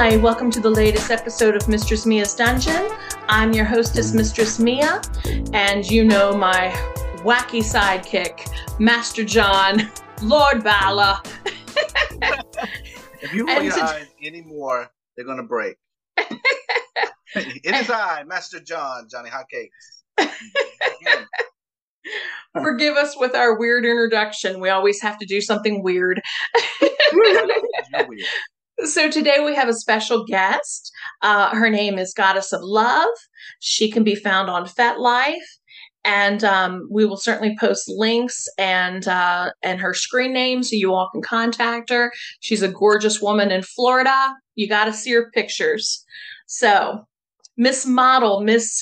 Hi, welcome to the latest episode of Mistress Mia's Dungeon. I'm your hostess, Mistress Mia, and you know my wacky sidekick, Master John, Lord Bala. if you hold your to... eyes anymore, they're gonna break. it is I, Master John, Johnny Hotcakes. Forgive us with our weird introduction. We always have to do something weird. So today we have a special guest. Uh, her name is Goddess of Love. She can be found on FetLife, and um, we will certainly post links and uh, and her screen name so you all can contact her. She's a gorgeous woman in Florida. You got to see her pictures. So, Miss Model, Miss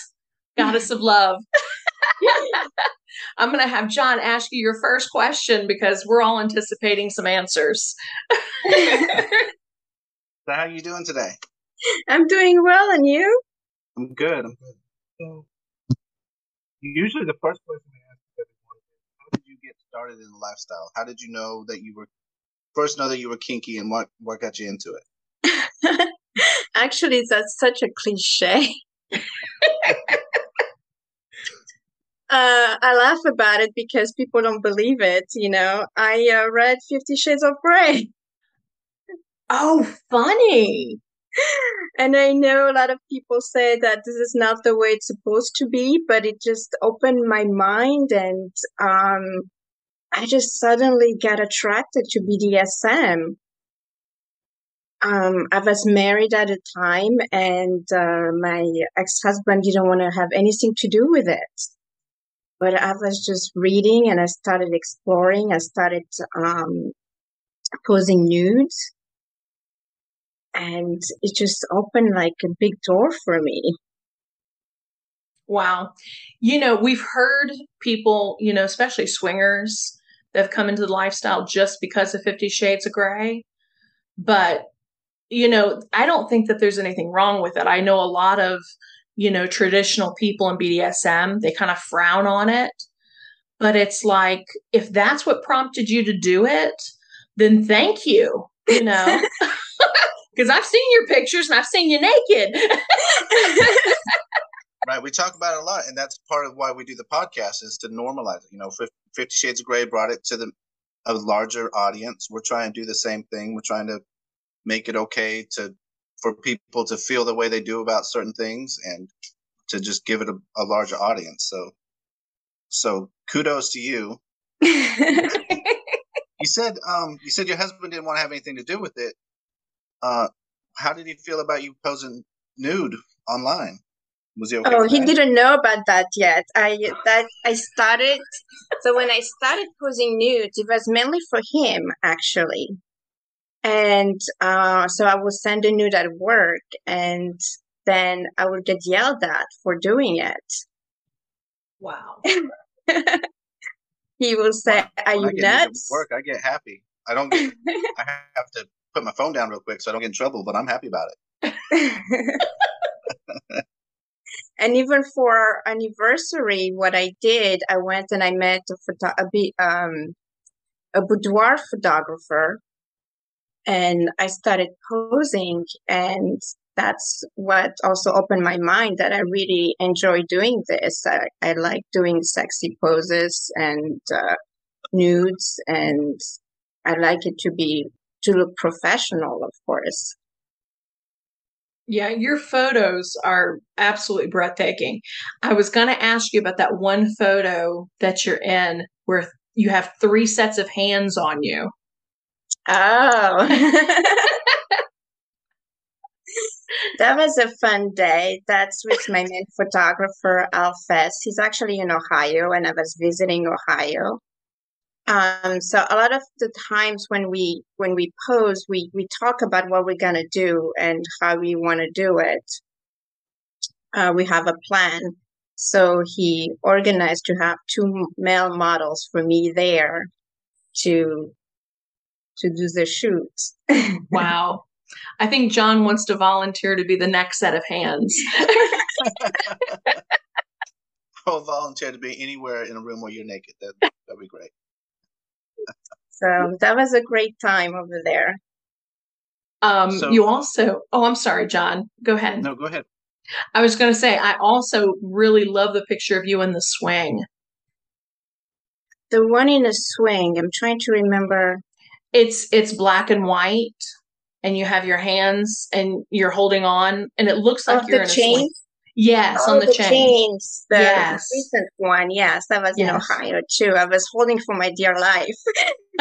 Goddess of Love. I'm going to have John ask you your first question because we're all anticipating some answers. So how are you doing today? I'm doing well, and you? I'm good. I'm good. So, usually the first question we ask everyone is, how did you get started in the lifestyle? How did you know that you were first know that you were kinky, and what what got you into it? Actually, that's such a cliche. uh, I laugh about it because people don't believe it. You know, I uh, read Fifty Shades of Grey. Oh, funny. And I know a lot of people say that this is not the way it's supposed to be, but it just opened my mind and um, I just suddenly got attracted to BDSM. Um, I was married at the time and uh, my ex-husband didn't want to have anything to do with it. But I was just reading and I started exploring. I started um, posing nudes and it just opened like a big door for me. Wow. You know, we've heard people, you know, especially swingers that have come into the lifestyle just because of 50 Shades of Grey. But, you know, I don't think that there's anything wrong with it. I know a lot of, you know, traditional people in BDSM, they kind of frown on it. But it's like, if that's what prompted you to do it, then thank you, you know? because I've seen your pictures and I've seen you naked. right. We talk about it a lot, and that's part of why we do the podcast is to normalize it. You know, Fifty Shades of Grey brought it to the a larger audience. We're trying to do the same thing. We're trying to make it okay to for people to feel the way they do about certain things and to just give it a, a larger audience. So, so kudos to you. you said um you said your husband didn't want to have anything to do with it uh, how did he feel about you posing nude online? Was he okay? Oh, he that? didn't know about that yet. I that I started. so when I started posing nude, it was mainly for him actually, and uh, so I would send a nude at work, and then I would get yelled at for doing it. Wow. he will say, wow. "Are you nuts?" Work, I get happy. I don't get. I have to put my phone down real quick so I don't get in trouble, but I'm happy about it. and even for anniversary, what I did, I went and I met a, photo- a, um, a boudoir photographer and I started posing and that's what also opened my mind that I really enjoy doing this. I, I like doing sexy poses and uh, nudes and I like it to be to look professional, of course. Yeah, your photos are absolutely breathtaking. I was going to ask you about that one photo that you're in where you have three sets of hands on you. Oh. that was a fun day. That's with my main photographer, Al Fess. He's actually in Ohio, and I was visiting Ohio. Um, so a lot of the times when we when we pose, we we talk about what we're gonna do and how we want to do it. Uh, we have a plan. So he organized to have two male models for me there to to do the shoot. wow. I think John wants to volunteer to be the next set of hands. I'll volunteer to be anywhere in a room where you're naked. That that'd be great so that was a great time over there. Um, So- you also, oh, I'm sorry, John. Go ahead. No, go ahead. I was going to say, I also really love the picture of you in the swing. The one in the swing, I'm trying to remember. It's it's black and white, and you have your hands and you're holding on, and it looks like Oh, you're the in a swing. Chains? Yes, oh, on the, the chain. chains. The Yes. recent one. Yes, that was in Ohio too. I was holding for my dear life.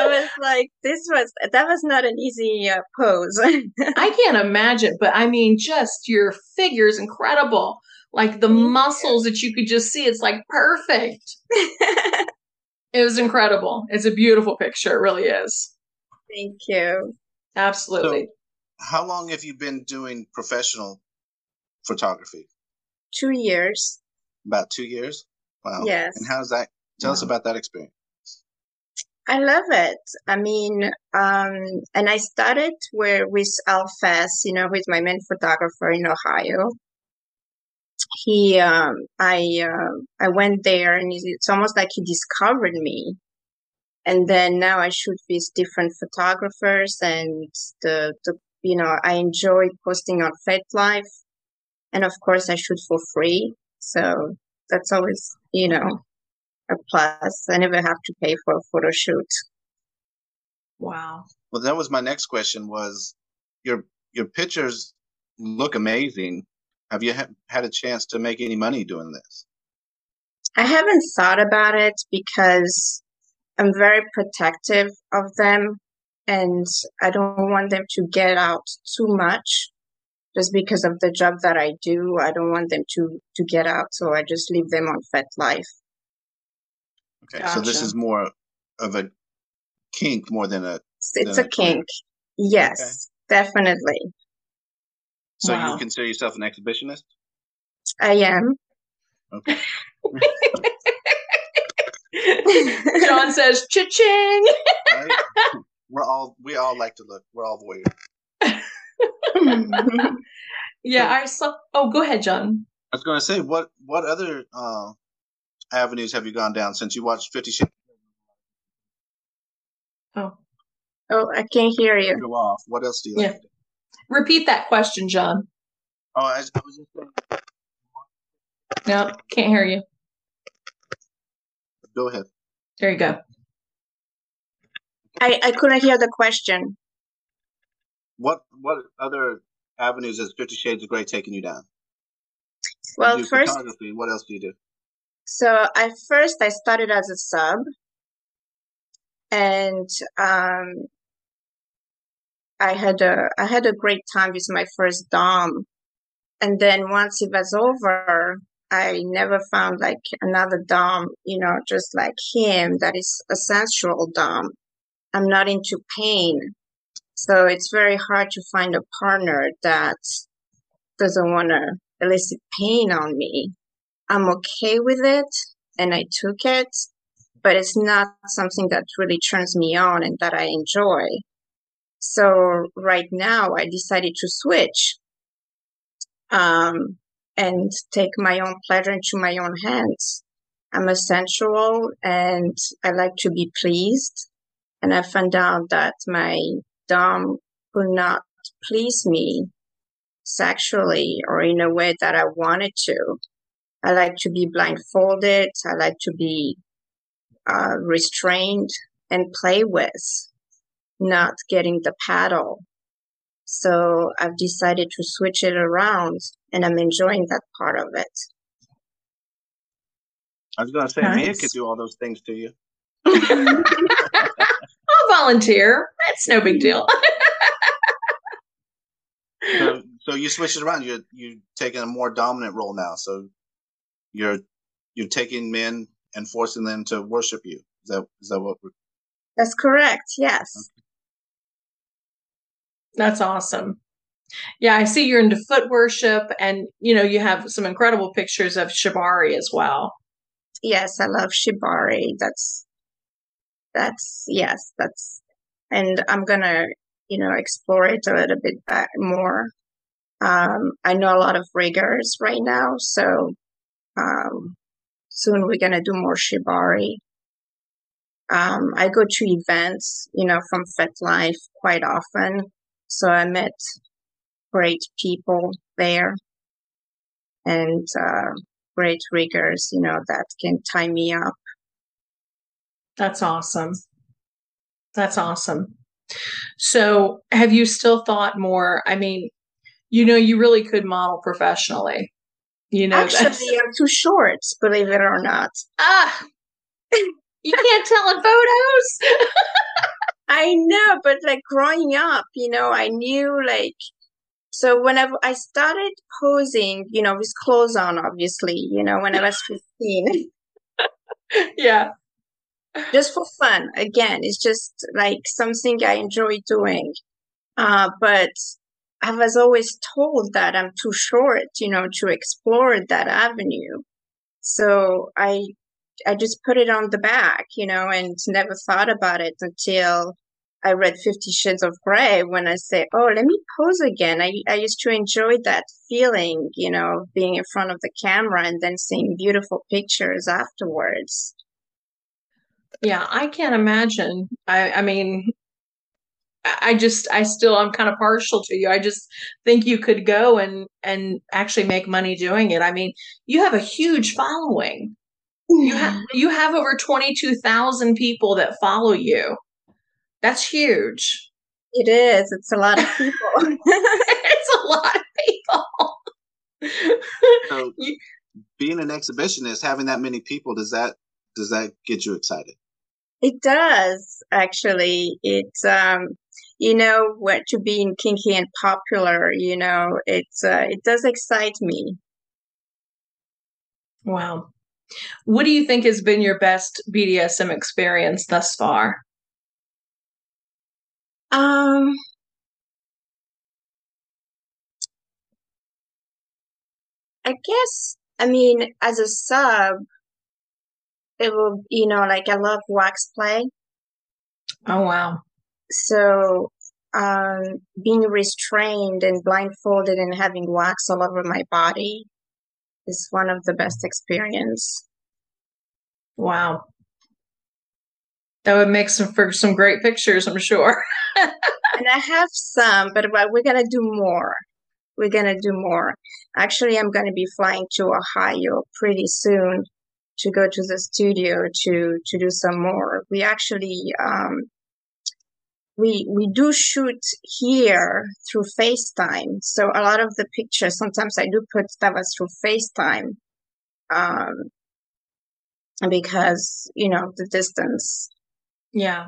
I was like, this was that was not an easy uh, pose. I can't imagine, but I mean, just your figure is incredible. Like the muscles that you could just see, it's like perfect. It was incredible. It's a beautiful picture. It really is. Thank you. Absolutely. How long have you been doing professional photography? Two years. About two years. Wow. Yes. And how's that? Tell us about that experience. I love it. I mean, um, and I started where with Alfes, you know, with my main photographer in Ohio. He, um, I, uh, I went there, and it's it's almost like he discovered me. And then now I shoot with different photographers, and the, the, you know, I enjoy posting on FetLife, and of course I shoot for free. So that's always, you know, a plus. I never have to pay for a photo shoot. wow. Well, that was my next question. Was your your pictures look amazing? Have you ha- had a chance to make any money doing this? I haven't thought about it because I'm very protective of them and I don't want them to get out too much just because of the job that I do. I don't want them to, to get out, so I just leave them on FetLife. Okay, so this is more of a kink more than a. It's, it's Then a a career. kink. Yes, definitely. So Wow. you consider yourself an exhibitionist? I am. Okay. John says, cha-ching. Right? we're all we all like to look. We're all voyeurs. Yeah, I saw. Oh, go ahead, John. I was going to say, what what other uh, avenues have you gone down since you watched Fifty Shades Oh, oh, I can't hear you. Go Off? What else do you? Yeah. to do? repeat that question, John. Oh, I, I was just saying, No, can't hear you. go ahead. There you go. I, I couldn't hear the question. What what other avenues has Fifty Shades of Grey taken you down? Well, do first. What else do you do? So I first I started as a sub, and um, I had a I had a great time with my first dom, and then once it was over, I never found like another dom, you know, just like him that is a sensual dom. I'm not into pain, so it's very hard to find a partner that doesn't want to elicit pain on me. I'm okay with it and I took it, but it's not something that really turns me on and that I enjoy. So right now I decided to switch um, and take my own pleasure into my own hands. I'm a sensual and I like to be pleased. And I found out that my dom could not please me sexually or in a way that I wanted to. I like to be blindfolded. I like to be uh, restrained and play with, not getting the paddle. So I've decided to switch it around and I'm enjoying that part of it. I was going to say Mia could do all those things to you. I'll volunteer. That's no big deal. So, so you switch it around. You're you taking a more dominant role now. So you're you're taking men and forcing them to worship you. Is that is that what? We're, That's correct. Yes. That's awesome. Yeah, I see you're into foot worship, and you know you have some incredible pictures of shibari as well. Yes, I love shibari. That's that's yes, that's and I'm gonna, you know, explore it a little bit back more. Um, I know a lot of riggers right now, so um, soon we're gonna do more shibari. Um, I go to events, you know, from FetLife quite often. So I met great people there and uh, great riggers, you know, that can tie me up. That's awesome. That's awesome. So, have you still thought more? I mean, you know, you really could model professionally. You know, actually, I'm too short, believe it or not. Ah, you can't tell in photos. I know, but like growing up, you know, I knew like so whenever I started posing, you know, with clothes on, obviously, you know, when I was 15. yeah. Just for fun. Again, it's just like something I enjoy doing. Uh, but I was always told that I'm too short, you know, to explore that avenue. So I I just put it on the back, you know, and never thought about it until I read Fifty Shades of Grey when I say, oh, let me pose again. I, I used to enjoy that feeling, you know, being in front of the camera and then seeing beautiful pictures afterwards. Yeah, I can't imagine. I, I mean, I just, I still, I'm kind of partial to you. I just think you could go and and actually make money doing it. I mean, you have a huge following. You have mm-hmm. you have over twenty two thousand people that follow you. That's huge. It is. It's a lot of people. it's a lot of people. so, being an exhibitionist, having that many people, does that does that get you excited? It does actually. It's um, you know, what to being kinky and popular. You know, it's uh, it does excite me. Wow. What do you think has been your best BDSM experience thus far? Um, I guess, I mean, as a sub, it will, you know, like I love wax play. Oh, wow. So, um, being restrained and blindfolded and having wax all over my body is one of the best experience. Wow. That would make some for some great pictures, I'm sure. and I have some, but we're gonna do more. We're gonna do more. Actually, I'm gonna be flying to Ohio pretty soon to go to the studio to to do some more. We actually um, we we do shoot here through FaceTime. So a lot of the pictures sometimes I do put stuff through FaceTime. Um, because you know the distance yeah.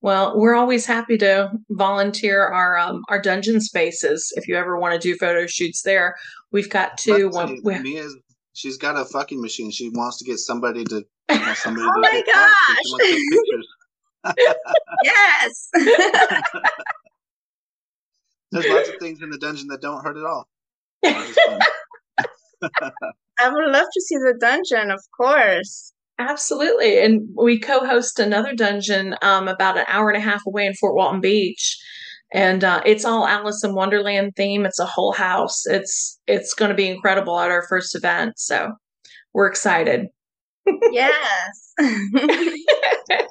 Well, we're always happy to volunteer our um, our dungeon spaces. If you ever want to do photo shoots there, we've got two. One, we Mia's, she's got a fucking machine. She wants to get somebody to. You know, somebody oh to my gosh! yes. There's lots of things in the dungeon that don't hurt at all. I would love to see the dungeon, of course. Absolutely. And we co host another dungeon um, about an hour and a half away in Fort Walton Beach. And uh, it's all Alice in Wonderland theme. It's a whole house. It's it's going to be incredible at our first event. So we're excited. Yes.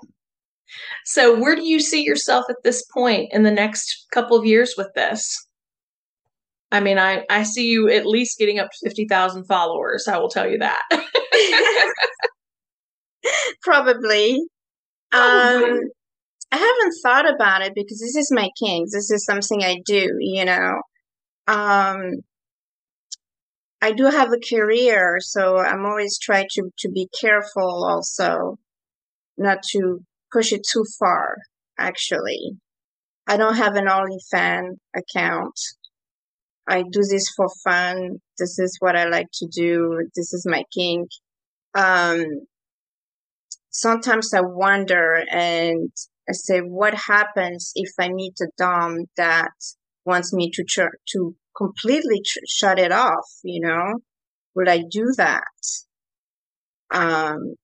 so where do you see yourself at this point in the next couple of years with this? I mean, I, I see you at least getting up to 50,000 followers. I will tell you that. Probably. Um, I haven't thought about it because this is my kink. This is something I do, you know. Um, I do have a career, so I'm always trying to, to be careful also not to push it too far, actually. I don't have an OnlyFans account. I do this for fun. This is what I like to do. This is my kink. Um, sometimes I wonder and I say, what happens if I meet a dom that wants me to ch- to completely ch- shut it off? You know, would I do that? Um,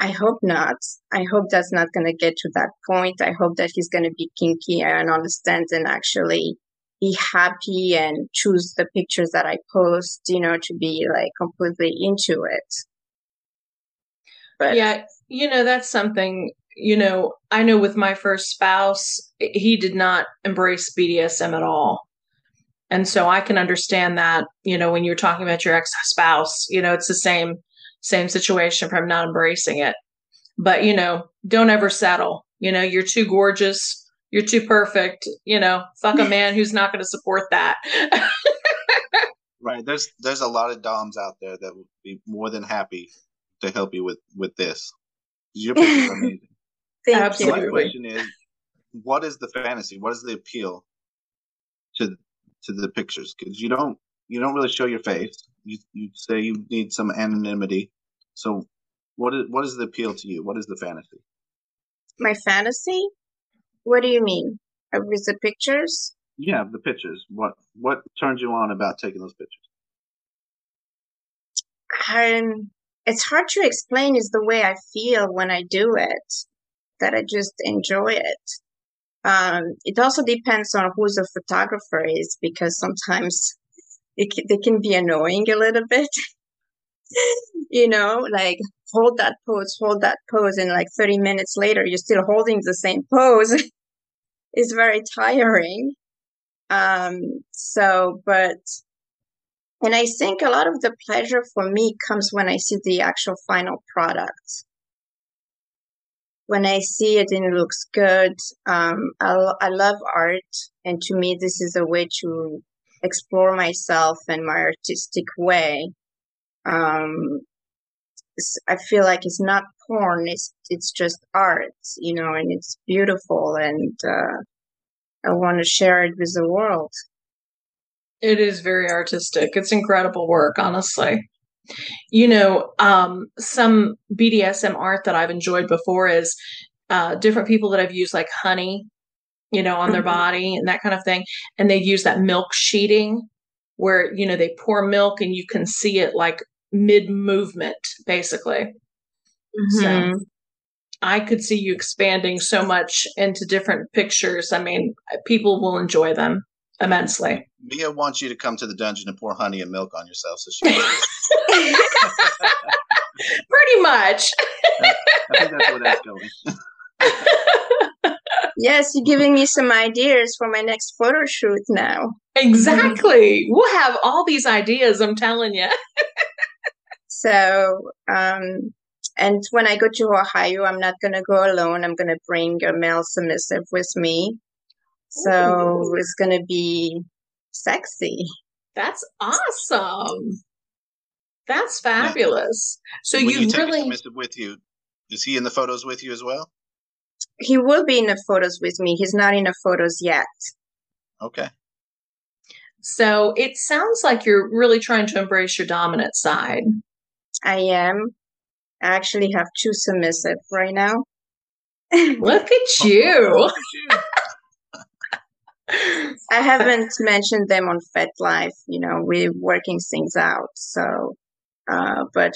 I hope not. I hope that's not going to get to that point. I hope that he's going to be kinky and understand and actually be happy and choose the pictures that I post, you know, to be like completely into it. But yeah, you know, that's something, you know, I know with my first spouse, he did not embrace BDSM at all. And so I can understand that, you know, when you're talking about your ex spouse, you know, it's the same same situation from not embracing it. But, you know, don't ever settle. You know, you're too gorgeous, you're too perfect, you know, fuck a man who's not going to support that. right. There's there's a lot of doms out there that would be more than happy to help you with with this. Your pictures are amazing. Thank Absolutely. You. my question is, what is the fantasy? What is the appeal to to the pictures? Because you don't you don't really show your face. You you say you need some anonymity. So what is what is the appeal to you? What is the fantasy? My fantasy? What do you mean? Uh, With the pictures? Yeah, the pictures. What what turns you on about taking those pictures? Um, it's hard to explain is the way I feel when I do it, that I just enjoy it. Um, it also depends on who the photographer is because sometimes it, they can be annoying a little bit. you know, like hold that pose, hold that pose, and like 30 minutes later, you're still holding the same pose. it's very tiring. Um, so, but and I think a lot of the pleasure for me comes when I see the actual final product. When I see it and it looks good, um, I, I love art. And to me, this is a way to explore myself and my artistic way. Um, I feel like it's not porn. It's, it's just art, you know, and it's beautiful. And, uh, I want to share it with the world. It is very artistic. It's incredible work, honestly. You know, um, some BDSM art that I've enjoyed before is uh, different people that I've used like honey, you know, on their Mhm. body and that kind of thing. And they use that milk sheeting where, you know, they pour milk and you can see it like mid movement, basically. So Mhm. I could see you expanding so much into different pictures. I mean, people will enjoy them immensely. Mia wants you to come to the dungeon and pour honey and milk on yourself. So she, Pretty much. I think that's where that's going. Yes, you're giving me some ideas for my next photo shoot now. Exactly. We'll have all these ideas, I'm telling you. So, um, and when I go to Ohio, I'm not going to go alone. I'm going to bring a male submissive with me. So Ooh. it's going to be sexy. That's awesome. That's fabulous. So when you, you take really submissive with you, is he in the photos with you as well? He will be in the photos with me. He's not in the photos yet. Okay. so it sounds like you're really trying to embrace your dominant side. I am. I actually have two submissive right now. Look at oh, oh, you. I haven't mentioned them on FetLife. You know, we're working things out. So, uh, but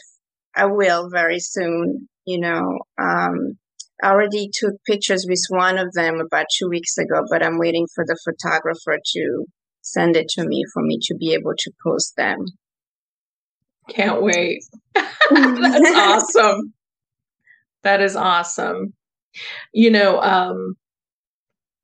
I will very soon. You know, um, I already took pictures with one of them about two weeks ago, but I'm waiting for the photographer to send it to me for me to be able to post them. Can't wait. That's awesome. That is awesome. You know, um,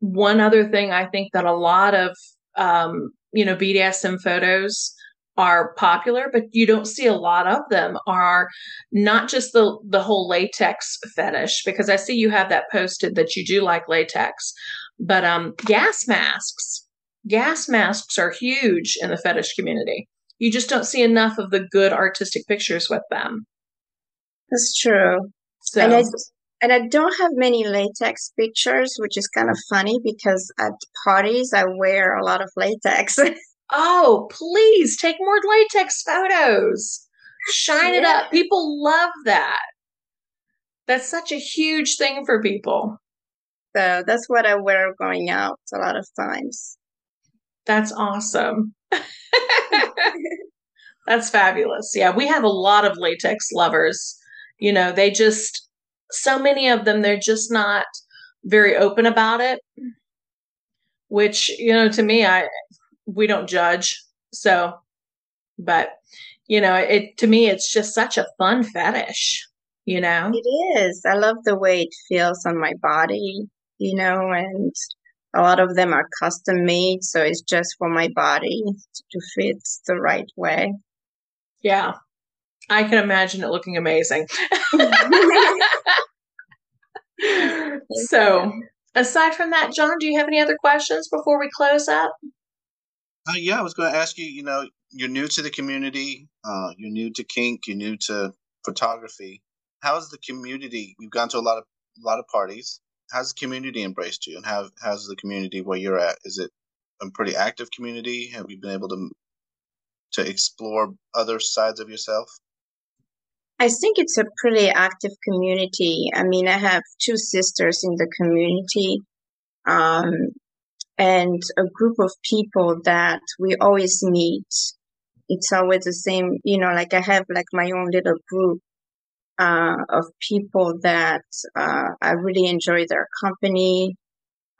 one other thing I think that a lot of um, you know BDSM photos are popular, but you don't see a lot of them are not just the the whole latex fetish because I see you have that posted that you do like latex, but um, gas masks. Gas masks are huge in the fetish community. You just don't see enough of the good artistic pictures with them. That's true. So And I and I don't have many latex pictures, which is kind of funny because at parties I wear a lot of latex. Oh, please take more latex photos. Shine it up. People love that. That's such a huge thing for people. So that's what I wear going out a lot of times. That's awesome. That's fabulous. Yeah, we have a lot of latex lovers. You know, they just, so many of them, they're just not very open about it. Which, you know, to me, I, we don't judge. So, but, you know, it, to me, it's just such a fun fetish. you know? It is. I love the way it feels on my body, you know, and a lot of them are custom made, so it's just for my body to fit the right way. Yeah. I can imagine it looking amazing. so, aside from that, John, do you have any other questions before we close up? Uh, yeah, I was going to ask you. You know, you're new to the community. Uh, you're new to kink. You're new to photography. How's the community? You've gone to a lot of a lot of parties. How's the community embraced you, and how how's the community where you're at? Is it a pretty active community? Have you been able to to explore other sides of yourself? I think it's a pretty active community. I mean, I have two sisters in the community, um, and a group of people that we always meet. It's always the same, you know, like I have like my own little group uh, of people that uh, I really enjoy their company.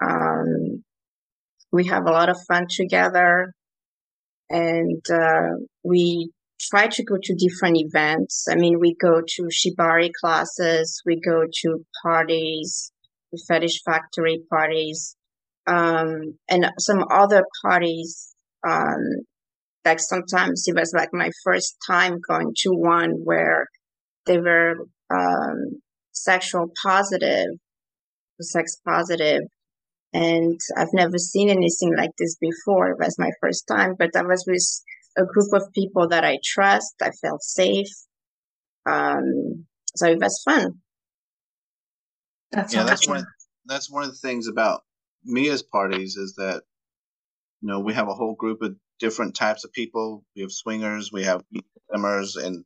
Um, we have a lot of fun together and uh, we try to go to different events. I mean, we go to Shibari classes, we go to parties, fetish factory parties, um, and some other parties. Um, like sometimes it was like my first time going to one where they were um, sexual positive, sex positive, and I've never seen anything like this before. It was my first time, but I was with a group of people that I trust. I felt safe. Um, so it was fun. That's yeah, that's one. Of, that's one of the things about Mia's parties is that you know we have a whole group of different types of people. We have swingers, we have simmers, and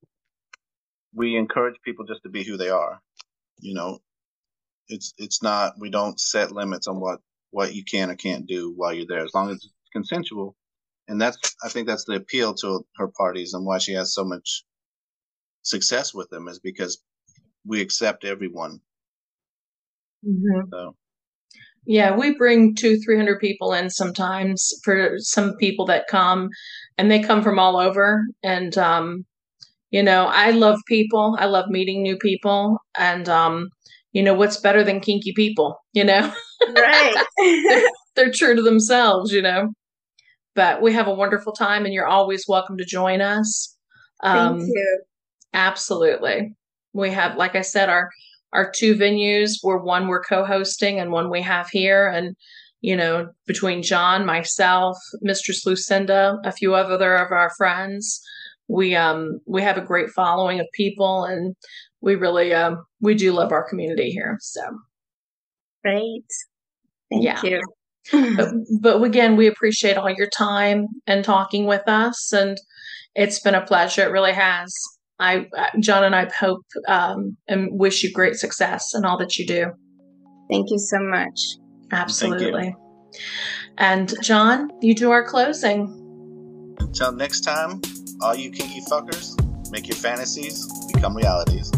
we encourage people just to be who they are. You know, it's it's not we don't set limits on what what you can or can't do while you're there as long as it's consensual and that's i think that's the appeal to her parties and why she has so much success with them is because we accept everyone. Mm-hmm. so. Yeah we bring two three hundred people in sometimes for some people that come and they come from all over and um you know i love people. I love meeting new people and um you know what's better than kinky people you know? Right. They're, they're, true to themselves you know but we have a wonderful time and you're always welcome to join us. Um, thank you. absolutely. We have like i said our our two venues. Where one we're co-hosting and one we have here. And you know between john myself mistress lucinda a few other of our friends we um we have a great following of people and we really um we do love our community here so. Great. Thank yeah. you but, but again we appreciate all your time and talking with us and it's been a pleasure. It really has. I john and i hope um, and wish you great success in all that you do. Thank you so much. Absolutely. And john you do our closing. Until next time all you kinky fuckers, make your fantasies become realities.